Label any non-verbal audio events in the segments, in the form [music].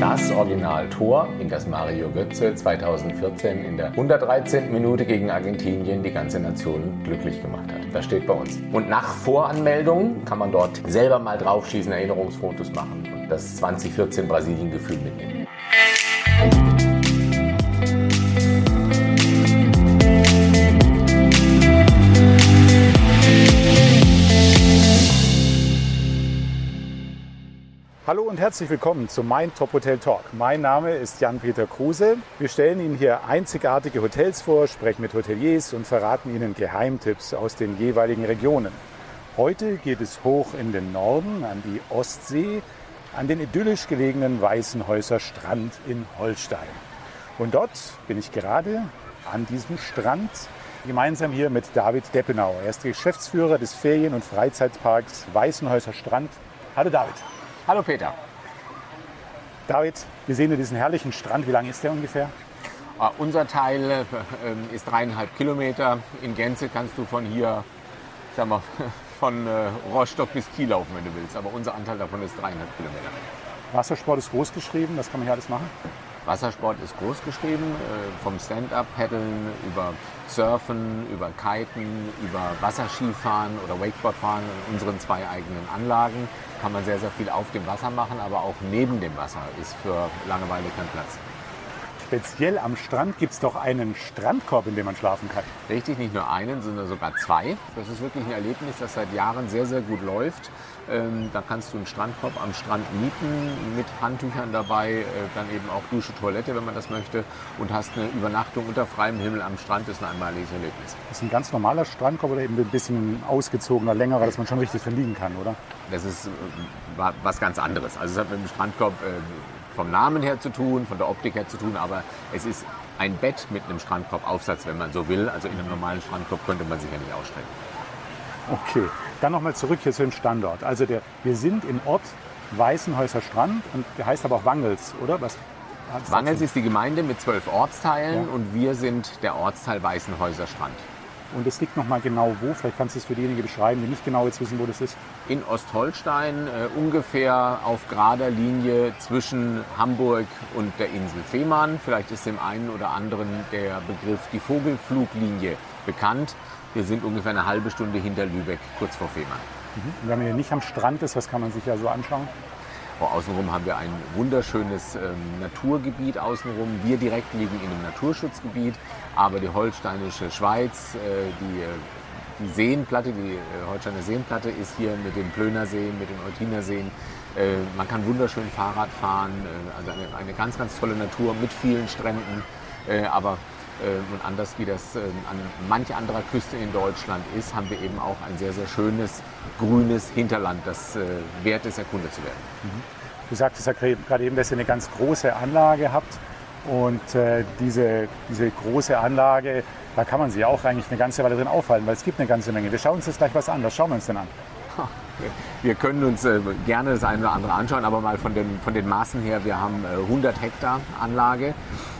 Das Original-Tor, in das Mario Götze 2014 in der 113. Minute gegen Argentinien die ganze Nation glücklich gemacht hat. Das steht bei uns. Und nach Voranmeldung kann man dort selber mal draufschießen, Erinnerungsfotos machen und das 2014 Brasilien-Gefühl mitnehmen. Hallo und herzlich willkommen zu Mein Top Hotel Talk. Mein Name ist Jan-Peter Kruse. Wir stellen Ihnen hier einzigartige Hotels vor, sprechen mit Hoteliers und verraten Ihnen Geheimtipps aus den jeweiligen Regionen. Heute geht es hoch in den Norden, an die Ostsee, an den idyllisch gelegenen Weißenhäuser Strand in Holstein. Und dort bin ich gerade an diesem Strand gemeinsam hier mit David Deppenau. Er ist Geschäftsführer des Ferien- und Freizeitparks Weißenhäuser Strand. Hallo David. Hallo Peter. David, wir sehen hier diesen herrlichen Strand. Wie lang ist der ungefähr? Uh, unser Teil äh, ist dreieinhalb Kilometer. In Gänze kannst du von hier, sag mal, [laughs] von äh, Rostock bis Kiel laufen, wenn du willst. Aber unser Anteil davon ist dreieinhalb Kilometer. Wassersport ist groß geschrieben. Was kann man hier alles machen? Wassersport ist groß geschrieben, äh, vom Stand-up-Paddeln über Surfen, über Kiten, über Wasserskifahren oder Wakeboardfahren in unseren zwei eigenen Anlagen kann man sehr, sehr viel auf dem Wasser machen, aber auch neben dem Wasser ist für Langeweile kein Platz. Speziell am Strand gibt es doch einen Strandkorb, in dem man schlafen kann. Richtig, nicht nur einen, sondern sogar zwei. Das ist wirklich ein Erlebnis, das seit Jahren sehr, sehr gut läuft. Ähm, da kannst du einen Strandkorb am Strand mieten, mit Handtüchern dabei, äh, dann eben auch Dusche, Toilette, wenn man das möchte, und hast eine Übernachtung unter freiem Himmel am Strand. Das ist ein einmaliges Erlebnis. Das ist ein ganz normaler Strandkorb oder eben ein bisschen ausgezogener, längerer, dass man schon richtig drin liegen kann, oder? Das ist äh, was ganz anderes. Also es hat mit dem Strandkorb äh, vom Namen her zu tun, von der Optik her zu tun, aber es ist ein Bett mit einem Strandkorbaufsatz, wenn man so will. Also in einem normalen Strandkorb könnte man sich ja nicht ausstellen. Okay, dann nochmal zurück hier zu dem Standort. Also der, wir sind im Ort Weißenhäuser Strand und der heißt aber auch Wangels, oder? Was Wangels ist die Gemeinde mit zwölf Ortsteilen ja. und wir sind der Ortsteil Weißenhäuser Strand. Und es liegt nochmal genau wo? Vielleicht kannst du es für diejenigen beschreiben, die nicht genau jetzt wissen, wo das ist. In Ostholstein, äh, ungefähr auf gerader Linie zwischen Hamburg und der Insel Fehmarn. Vielleicht ist dem einen oder anderen der Begriff die Vogelfluglinie bekannt. Wir sind ungefähr eine halbe Stunde hinter Lübeck, kurz vor Fehmarn. Mhm. Und wenn man hier nicht am Strand ist, was kann man sich ja so anschauen? Oh, außenrum haben wir ein wunderschönes ähm, Naturgebiet außenrum. Wir direkt liegen in einem Naturschutzgebiet, aber die holsteinische Schweiz, äh, die, äh, die Seenplatte, die äh, Holsteiner Seenplatte ist hier mit den Plönerseen, mit den Eutinerseen. Man kann wunderschön Fahrrad fahren, also eine, eine, ganz, ganz tolle Natur mit vielen Stränden, aber und anders wie das an manch anderer Küste in Deutschland ist, haben wir eben auch ein sehr, sehr schönes, grünes Hinterland, das wert ist, erkundet zu werden. Mhm. Du sagtest ja gerade eben, dass ihr eine ganz große Anlage habt. Und äh, diese, diese große Anlage, da kann man sich auch eigentlich eine ganze Weile drin aufhalten, weil es gibt eine ganze Menge. Wir schauen uns jetzt gleich was an. Was schauen wir uns denn an? Wir können uns äh, gerne das eine oder andere anschauen, aber mal von den, von den Maßen her, wir haben äh, 100 Hektar Anlage,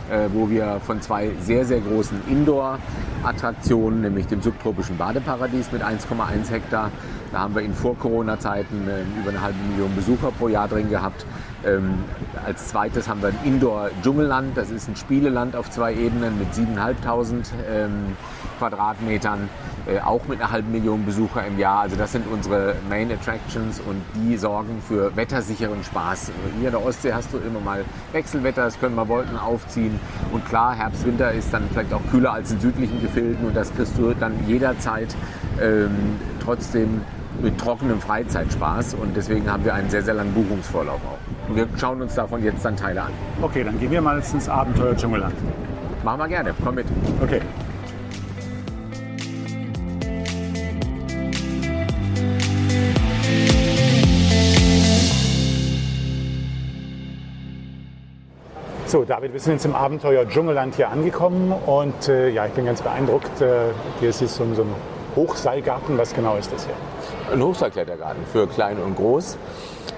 äh, wo wir von zwei sehr, sehr großen Indoor-Attraktionen, nämlich dem subtropischen Badeparadies mit 1,1 Hektar, da haben wir in Vor-Corona-Zeiten äh, über eine halbe Million Besucher pro Jahr drin gehabt. Ähm, als zweites haben wir ein Indoor-Dschungelland, das ist ein Spieleland auf zwei Ebenen mit 7.500 ähm, Quadratmetern, äh, auch mit einer halben Million Besucher im Jahr. Also das sind unsere Main Attractions und die sorgen für wettersicheren Spaß. Hier in der Ostsee hast du immer mal Wechselwetter, es können mal Wolken aufziehen und klar, Herbst, Winter ist dann vielleicht auch kühler als in südlichen Gefilden und das kriegst du dann jederzeit ähm, trotzdem mit trockenem Freizeitspaß und deswegen haben wir einen sehr, sehr langen Buchungsvorlauf auch. Und wir schauen uns davon jetzt dann Teile an. Okay, dann gehen wir mal ins Abenteuer Dschungelland. Machen wir gerne, komm mit. Okay. So, David, wir sind jetzt im Abenteuer Dschungelland hier angekommen und äh, ja, ich bin ganz beeindruckt. Äh, hier ist so, so ein Hochseilgarten. Was genau ist das hier? Ein Hochseilklettergarten für klein und groß.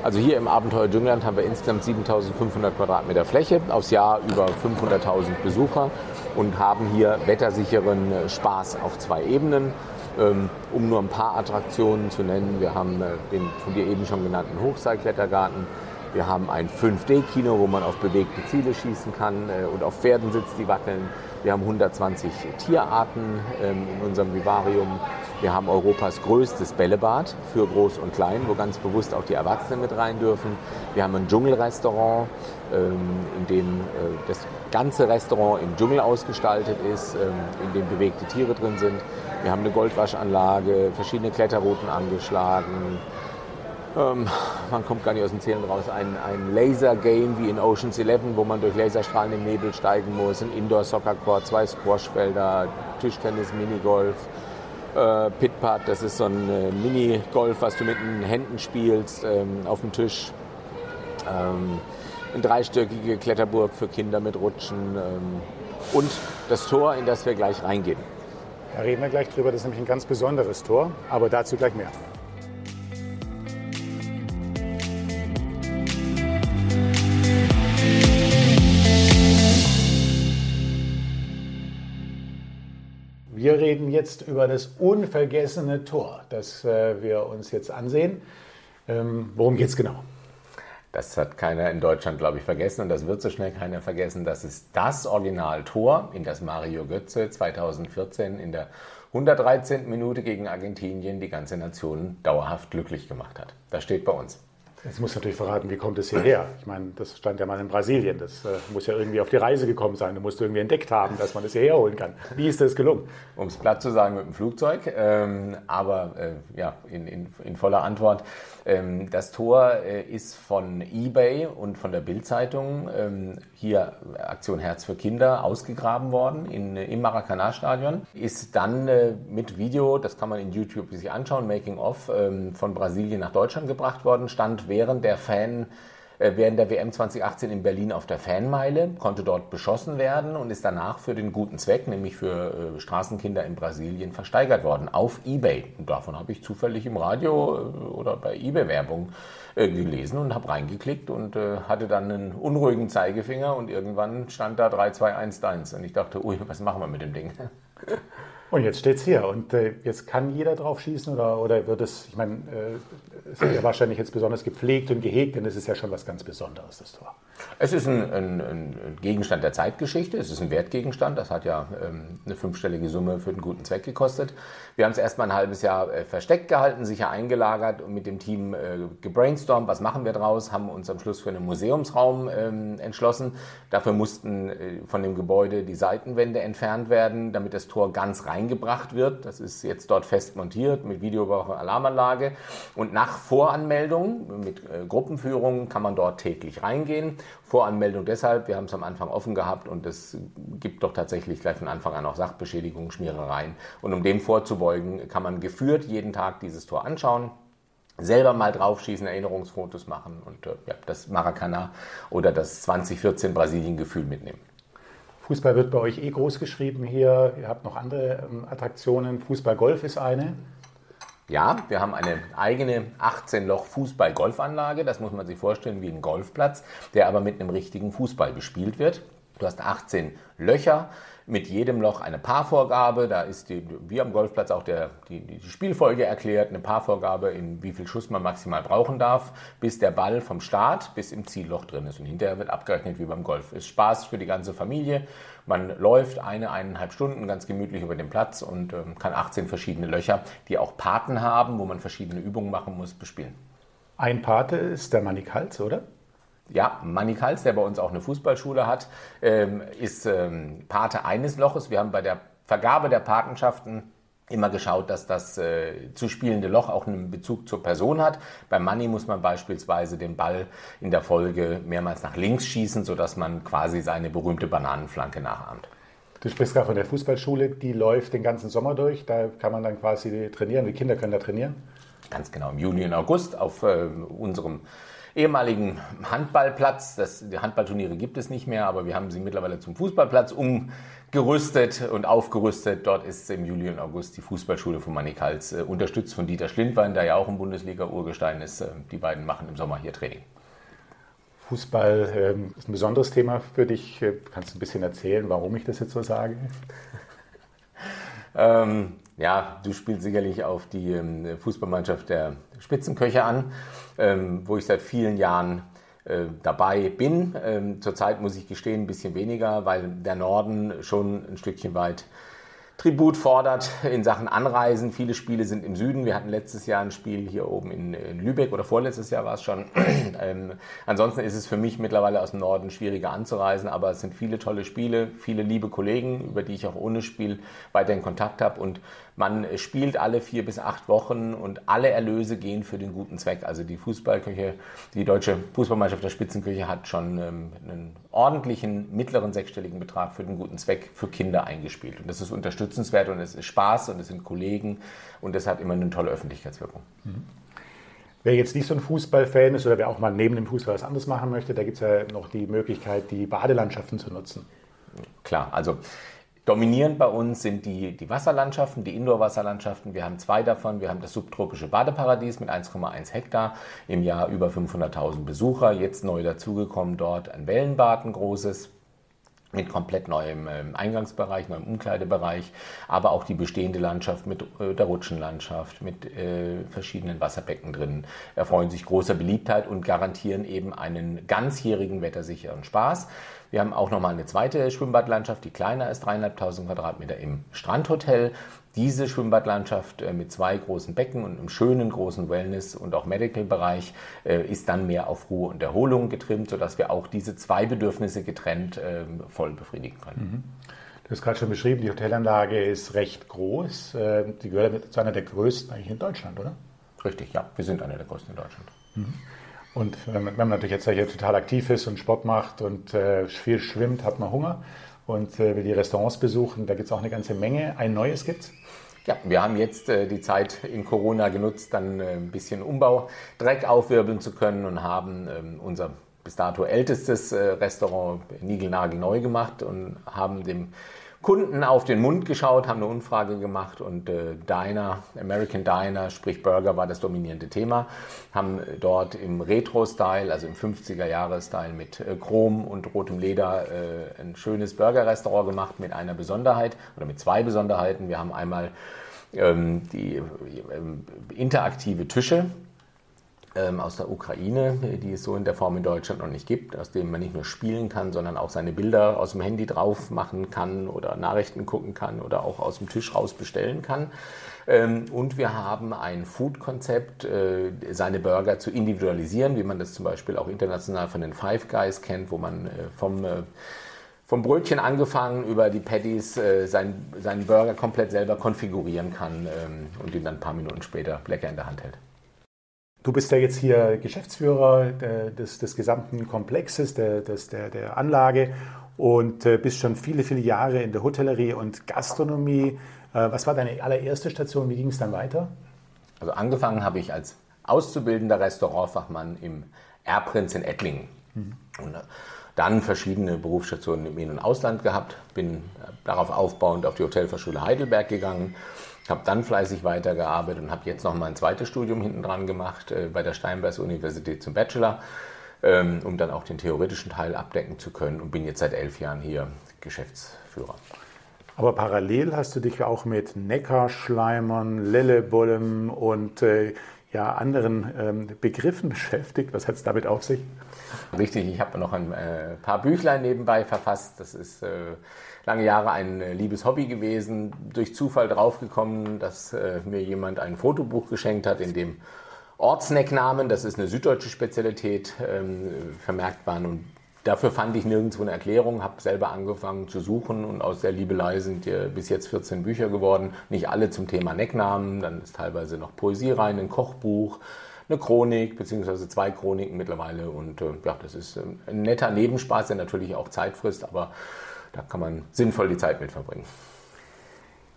Also hier im Abenteuer Dschungelland haben wir insgesamt 7500 Quadratmeter Fläche, aufs Jahr über 500.000 Besucher und haben hier wettersicheren Spaß auf zwei Ebenen. Ähm, um nur ein paar Attraktionen zu nennen, wir haben äh, den von dir eben schon genannten Hochseilklettergarten, Wir haben ein 5D-Kino, wo man auf bewegte Ziele schießen kann äh, und auf Pferden sitzt, die wackeln. Wir haben 120 Tierarten ähm, in unserem Vivarium. Wir haben Europas größtes Bällebad für Groß und Klein, wo ganz bewusst auch die Erwachsenen mit rein dürfen. Wir haben ein Dschungelrestaurant, ähm, in dem äh, das ganze Restaurant im Dschungel ausgestaltet ist, ähm, in dem bewegte Tiere drin sind. Wir haben eine Goldwaschanlage, verschiedene Kletterrouten angeschlagen, ähm, man kommt gar nicht aus dem Zählen raus, ein, ein Laser-Game wie in Ocean's Eleven, wo man durch Laserstrahlen im Nebel steigen muss, ein Indoor-Soccer-Court, zwei Squashfelder, Tischtennis, Minigolf, äh, Pitpat, das ist so ein äh, Minigolf, was du mit den Händen spielst ähm, auf dem Tisch. Ähm, eine dreistöckige Kletterburg für Kinder mit Rutschen ähm, und das Tor, in das wir gleich reingehen. Da reden wir gleich drüber, das ist nämlich ein ganz besonderes Tor, aber dazu gleich mehr. Jetzt über das unvergessene Tor, das äh, wir uns jetzt ansehen. Ähm, worum geht es genau? Das hat keiner in Deutschland, glaube ich, vergessen und das wird so schnell keiner vergessen. Das ist das Originaltor, in das Mario Götze 2014 in der 113. Minute gegen Argentinien die ganze Nation dauerhaft glücklich gemacht hat. Das steht bei uns. Jetzt muss natürlich verraten, wie kommt es hierher? Ich meine, das stand ja mal in Brasilien. Das äh, muss ja irgendwie auf die Reise gekommen sein. Du musst irgendwie entdeckt haben, dass man es hierher holen kann. Wie ist das gelungen? Um es platt zu sagen, mit dem Flugzeug. Ähm, aber äh, ja, in, in, in, voller Antwort. Ähm, das Tor äh, ist von eBay und von der Bild-Zeitung, ähm, hier Aktion Herz für Kinder, ausgegraben worden in, im Maracanã-Stadion. Ist dann äh, mit Video, das kann man in YouTube sich anschauen, Making of, ähm, von Brasilien nach Deutschland gebracht worden. Stand während der Fan äh, während der WM 2018 in Berlin auf der Fanmeile, konnte dort beschossen werden und ist danach für den guten Zweck, nämlich für äh, Straßenkinder in Brasilien, versteigert worden auf eBay. Und davon habe ich zufällig im Radio äh, oder bei eBay-Werbung gelesen und habe reingeklickt und hatte dann einen unruhigen Zeigefinger und irgendwann stand da 3211 und ich dachte, ui, was machen wir mit dem Ding? [laughs] Und jetzt steht es hier und äh, jetzt kann jeder drauf schießen oder, oder wird es, ich meine, äh, es ist ja wahrscheinlich jetzt besonders gepflegt und gehegt, denn es ist ja schon was ganz Besonderes, das Tor. Es ist ein, ein, ein Gegenstand der Zeitgeschichte, es ist ein Wertgegenstand, das hat ja ähm, eine fünfstellige Summe für einen guten Zweck gekostet. Wir haben es erstmal ein halbes Jahr äh, versteckt gehalten, sicher eingelagert und mit dem Team äh, gebrainstormt, was machen wir draus, haben uns am Schluss für einen Museumsraum ähm, entschlossen. Dafür mussten äh, von dem Gebäude die Seitenwände entfernt werden, damit das Tor ganz rein eingebracht wird. Das ist jetzt dort fest montiert mit Videoüberwachung, Alarmanlage. Und nach Voranmeldung mit äh, Gruppenführung kann man dort täglich reingehen. Voranmeldung deshalb, wir haben es am Anfang offen gehabt und es gibt doch tatsächlich gleich von Anfang an auch Sachbeschädigungen, Schmierereien. Und um dem vorzubeugen, kann man geführt jeden Tag dieses Tor anschauen selber mal draufschießen, Erinnerungsfotos machen und äh, ja, das Maracana oder das 2014 Brasilien-Gefühl mitnehmen. Fußball wird bei euch eh groß geschrieben hier. Ihr habt noch andere ähm, Attraktionen. Fußball-Golf ist eine. Ja, wir haben eine eigene 18-Loch Fußball-Golfanlage. Das muss man sich vorstellen wie ein Golfplatz, der aber mit einem richtigen Fußball bespielt wird. Du hast 18 Löcher mit jedem Loch eine Paarvorgabe. Da ist die, wie am Golfplatz auch der, die, die Spielfolge erklärt, eine Paarvorgabe, in wie viel Schuss man maximal brauchen darf, bis der Ball vom Start bis im Zielloch drin ist. Und hinterher wird abgerechnet wie beim Golf. Ist Spaß für die ganze Familie. Man läuft eine, eineinhalb Stunden ganz gemütlich über den Platz und ähm, kann 18 verschiedene Löcher, die auch Paten haben, wo man verschiedene Übungen machen muss, bespielen. Ein Pate ist der Manik Hals, oder? Ja, Manny Kals, der bei uns auch eine Fußballschule hat, ähm, ist ähm, Pate eines Loches. Wir haben bei der Vergabe der Patenschaften immer geschaut, dass das äh, zu spielende Loch auch einen Bezug zur Person hat. Beim Money muss man beispielsweise den Ball in der Folge mehrmals nach links schießen, sodass man quasi seine berühmte Bananenflanke nachahmt. Du sprichst gerade von der Fußballschule, die läuft den ganzen Sommer durch. Da kann man dann quasi trainieren. Die Kinder können da trainieren? Ganz genau, im Juni und August auf äh, unserem ehemaligen Handballplatz. Das, die Handballturniere gibt es nicht mehr, aber wir haben sie mittlerweile zum Fußballplatz umgerüstet und aufgerüstet. Dort ist im Juli und August die Fußballschule von Manikals, äh, unterstützt von Dieter Schlindwein, der ja auch im Bundesliga-Urgestein ist. Äh, die beiden machen im Sommer hier Training. Fußball ähm, ist ein besonderes Thema für dich. Äh, kannst du ein bisschen erzählen, warum ich das jetzt so sage? ähm, ja, du spielst sicherlich auf die ähm, Fußballmannschaft der Spitzenköche an, ähm, wo ich seit vielen Jahren äh, dabei bin. Ähm, zurzeit muss ich gestehen, ein bisschen weniger, weil der Norden schon ein Stückchen weit Tribut fordert in Sachen Anreisen. Viele Spiele sind im Süden. Wir hatten letztes Jahr ein Spiel hier oben in, in Lübeck oder vorletztes Jahr war es schon. [clears throat] ähm, ansonsten ist es für mich mittlerweile aus dem Norden schwieriger anzureisen, aber es sind viele tolle Spiele, viele liebe Kollegen, über die ich auch ohne Spiel weiter in Kontakt habe und man spielt alle vier bis acht Wochen und alle Erlöse gehen für den guten Zweck. Also die Fußballküche, die deutsche Fußballmannschaft der Spitzenküche hat schon ähm, einen ordentlichen mittleren sechsstelligen Betrag für den guten Zweck für Kinder eingespielt. Und das ist unterstützenswert und es ist Spaß und es sind Kollegen und das hat immer eine tolle Öffentlichkeitswirkung. Mhm. Wer jetzt nicht so ein Fußballfan ist oder wer auch mal neben dem Fußball was anderes machen möchte, da gibt es ja noch die Möglichkeit, die Badelandschaften zu nutzen. Klar, also Dominierend bei uns sind die, die Wasserlandschaften, die Indoor-Wasserlandschaften. Wir haben zwei davon. Wir haben das subtropische Badeparadies mit 1,1 Hektar, im Jahr über 500.000 Besucher. Jetzt neu dazugekommen dort ein Wellenbad, großes, mit komplett neuem ähm, Eingangsbereich, neuem Umkleidebereich, aber auch die bestehende Landschaft mit äh, der Rutschenlandschaft, mit äh, verschiedenen Wasserbecken drin, erfreuen sich großer Beliebtheit und garantieren eben einen ganzjährigen wettersicheren Spaß. Wir haben auch nochmal eine zweite Schwimmbadlandschaft, die kleiner ist, dreieinhalbtausend Quadratmeter im Strandhotel. Diese Schwimmbadlandschaft äh, mit zwei großen Becken und einem schönen großen Wellness- und auch Medical-Bereich äh, ist dann mehr auf Ruhe und Erholung getrimmt, sodass wir auch diese zwei Bedürfnisse getrennt ähm, voll befriedigen können. Mhm. Du hast gerade schon beschrieben, die Hotelanlage ist recht groß. Äh, die gehört zu einer der größten eigentlich in Deutschland, oder? Richtig, ja. Wir sind einer der größten in Deutschland. Mhm. Und wenn man natürlich jetzt hier total aktiv ist und Sport macht und äh, viel schwimmt, hat man Hunger und äh, will die Restaurants besuchen. Da gibt es auch eine ganze Menge. Ein neues gibt es? Ja, wir haben jetzt äh, die Zeit in Corona genutzt, dann äh, ein bisschen Umbau, Dreck aufwirbeln zu können und haben ähm, unser bis dato ältestes äh, Restaurant Nigelnagel neu gemacht und haben dem Kunden auf den Mund geschaut, haben eine Umfrage gemacht und äh, Diner, American Diner, sprich Burger war das dominierende Thema, haben dort im Retro-Style, also im 50er-Jahre-Style mit äh, Chrom und rotem Leder äh, ein schönes Burger-Restaurant gemacht mit einer Besonderheit oder mit zwei Besonderheiten. Wir haben einmal ähm, die ähm, interaktive Tische, ähm, aus der Ukraine, die es so in der Form in Deutschland noch nicht gibt, aus dem man nicht nur spielen kann, sondern auch seine Bilder aus dem Handy drauf machen kann oder Nachrichten gucken kann oder auch aus dem Tisch raus bestellen kann. Ähm, und wir haben ein Food-Konzept, äh, seine Burger zu individualisieren, wie man das zum Beispiel auch international von den Five Guys kennt, wo man äh, vom äh, vom Brötchen angefangen über die Patties seinen, seinen Burger komplett selber konfigurieren kann ähm, und ihn dann ein paar Minuten später lecker in der Hand hält. Du bist ja jetzt hier Geschäftsführer des, des gesamten Komplexes, der, des, der, der Anlage und äh, bist schon viele, viele Jahre in der Hotellerie und Gastronomie. Äh, was war deine allererste Station? Wie ging es dann weiter? Also angefangen habe ich als auszubildender Restaurantfachmann im Erbprinz in Ettlingen. Mhm. Und äh, dann verschiedene Berufsstationen im In- und Ausland gehabt, bin darauf aufbauend auf die Hotelfachschule Heidelberg gegangen habe dann fleißig weitergearbeitet und habe jetzt noch mal ein zweites Studium hinten dran gemacht äh, bei der Steinbergs Universität zum Bachelor, ähm, um dann auch den theoretischen Teil abdecken zu können und bin jetzt seit elf Jahren hier Geschäftsführer. Aber parallel hast du dich auch mit Neckarschleimern, Lellebollen und äh, ja, anderen ähm, Begriffen [laughs] beschäftigt. Was hat es damit auf sich? Richtig, ich habe noch ein äh, paar Büchlein nebenbei verfasst. Das ist äh, lange Jahre ein äh, liebes Hobby gewesen. Durch Zufall draufgekommen, dass äh, mir jemand ein Fotobuch geschenkt hat, in dem Ortsnecknamen, das ist eine süddeutsche Spezialität, ähm, vermerkt waren. Und dafür fand ich nirgendwo eine Erklärung, habe selber angefangen zu suchen und aus der Liebelei sind ja bis jetzt 14 Bücher geworden. Nicht alle zum Thema Necknamen, dann ist teilweise noch Poesie rein, ein Kochbuch eine Chronik, beziehungsweise zwei Chroniken mittlerweile. Und äh, ja, das ist ähm, ein netter Nebenspaß, der natürlich auch Zeit frisst, aber da kann man sinnvoll die Zeit mit verbringen.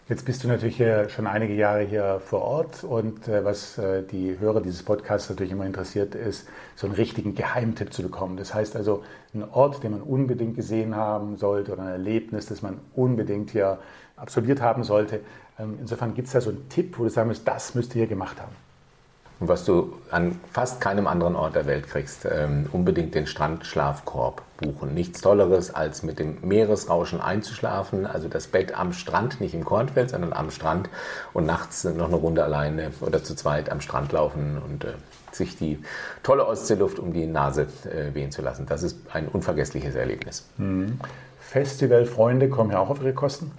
Jetzt bist du natürlich schon einige Jahre hier vor Ort und äh, was äh, die Hörer dieses Podcasts natürlich immer interessiert, ist, so einen richtigen Geheimtipp zu bekommen. Das heißt also, ein Ort, den man unbedingt gesehen haben sollte oder ein Erlebnis, das man unbedingt hier absolviert haben sollte. Ähm, insofern gibt es da so einen Tipp, wo du sagen musst, das müsst ihr hier gemacht haben. Und was du an fast keinem anderen Ort der Welt kriegst, ähm, unbedingt den Strandschlafkorb buchen. Nichts Tolleres, als mit dem Meeresrauschen einzuschlafen, also das Bett am Strand, nicht im Kornfeld, sondern am Strand und nachts noch eine Runde alleine oder zu zweit am Strand laufen und äh, sich die tolle Ostseeluft um die Nase äh, wehen zu lassen. Das ist ein unvergessliches Erlebnis. Mhm. Festivalfreunde kommen ja auch auf ihre Kosten?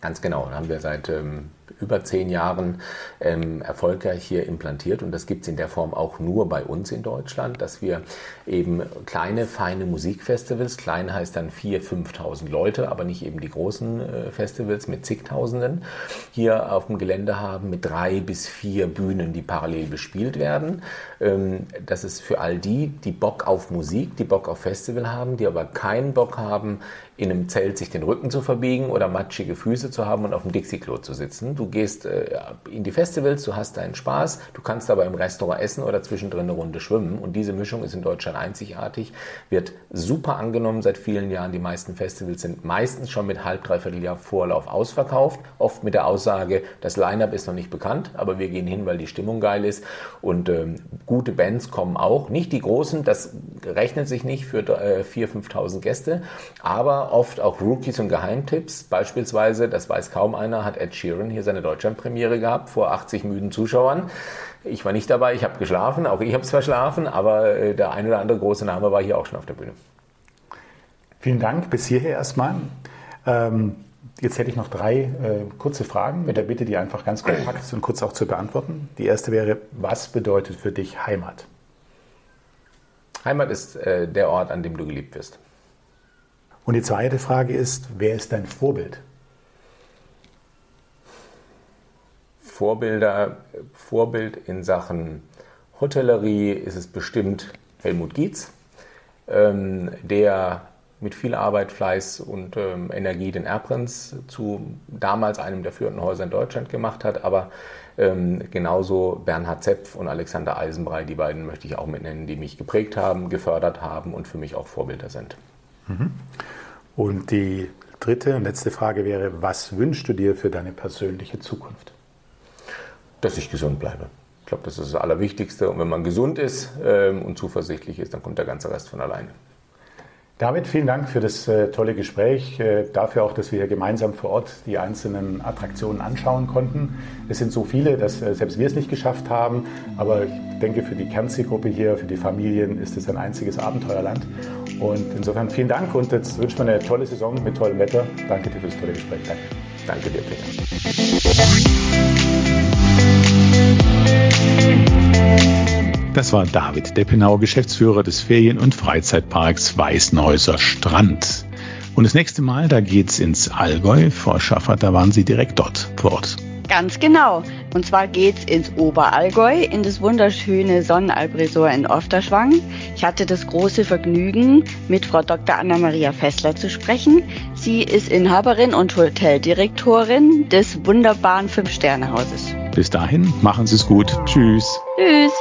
Ganz genau. Da haben wir seit ähm, über zehn Jahren ähm, erfolgreich hier implantiert und das gibt es in der Form auch nur bei uns in Deutschland, dass wir eben kleine, feine Musikfestivals, klein heißt dann 4.000, 5.000 Leute, aber nicht eben die großen äh, Festivals mit zigtausenden, hier auf dem Gelände haben mit drei bis vier Bühnen, die parallel bespielt werden. Ähm, das ist für all die, die Bock auf Musik, die Bock auf Festival haben, die aber keinen Bock haben, in einem Zelt sich den Rücken zu verbiegen oder matschige Füße zu haben und auf dem Dixie-Klo zu sitzen. Du gehst äh, in die Festivals, du hast deinen Spaß, du kannst aber im Restaurant essen oder zwischendrin eine Runde schwimmen. Und diese Mischung ist in Deutschland einzigartig, wird super angenommen seit vielen Jahren. Die meisten Festivals sind meistens schon mit halb, dreiviertel Jahr Vorlauf ausverkauft. Oft mit der Aussage, das Line-Up ist noch nicht bekannt, aber wir gehen hin, weil die Stimmung geil ist. Und ähm, gute Bands kommen auch. Nicht die großen, das rechnet sich nicht für äh, 4.000, 5.000 Gäste, aber oft auch Rookies und Geheimtipps. Beispielsweise, das weiß kaum einer, hat Ed Sheeran hier seine Deutschlandpremiere gehabt vor 80 müden Zuschauern. Ich war nicht dabei, ich habe geschlafen, auch ich habe es verschlafen, aber äh, der ein oder andere große Name war hier auch schon auf der Bühne. Vielen Dank, bis hierher erstmal. Ähm, jetzt hätte ich noch drei äh, kurze Fragen mit der Bitte, die einfach ganz kompakt [clears throat] und kurz auch zu beantworten. Die erste wäre, was bedeutet für dich Heimat? Heimat ist äh, der Ort, an dem du geliebt wirst. Und die zweite Frage ist, wer ist dein Vorbild? Vorbilder, Vorbild in Sachen Hotellerie ist es bestimmt Helmut Gietz, ähm, der mit viel Arbeit, Fleiß und ähm, Energie den Erbrenz zu damals einem der führenden Häuser in Deutschland gemacht hat, aber ähm, genauso Bernhard Zepf und Alexander Eisenbrei, die beiden möchte ich auch mitnennen, die mich geprägt haben, gefördert haben und für mich auch Vorbilder sind. Mhm. Und die dritte und letzte Frage wäre, was wünschst du dir für deine persönliche Zukunft? Dass ich gesund bleibe. Ich glaube, das ist das Allerwichtigste. Und wenn man gesund ist ähm, und zuversichtlich ist, dann kommt der ganze Rest von alleine. David, vielen Dank für das äh, tolle Gespräch, äh, dafür auch, dass wir hier gemeinsam vor Ort die einzelnen Attraktionen anschauen konnten. Es sind so viele, dass äh, selbst wir es nicht geschafft haben, aber ich denke, für die Kernzielgruppe hier, für die Familien ist es ein einziges Abenteuerland. Und insofern vielen Dank und jetzt wünsche ich mir eine tolle Saison mit tollem Wetter. Danke dir für das tolle Gespräch. Danke. Danke dir, Peter. Das war David Deppenau, Geschäftsführer des Ferien- und Freizeitparks Weißenhäuser Strand. Und das nächste Mal, da geht's ins Allgäu. Frau Schaffert, da waren Sie direkt dort vor Ort. Ganz genau. Und zwar geht's ins Oberallgäu, in das wunderschöne Sonnenalbresort in Ofterschwang. Ich hatte das große Vergnügen, mit Frau Dr. Anna-Maria Fessler zu sprechen. Sie ist Inhaberin und Hoteldirektorin des wunderbaren Fünf-Sterne-Hauses. Bis dahin, machen Sie es gut. Tschüss. Tschüss.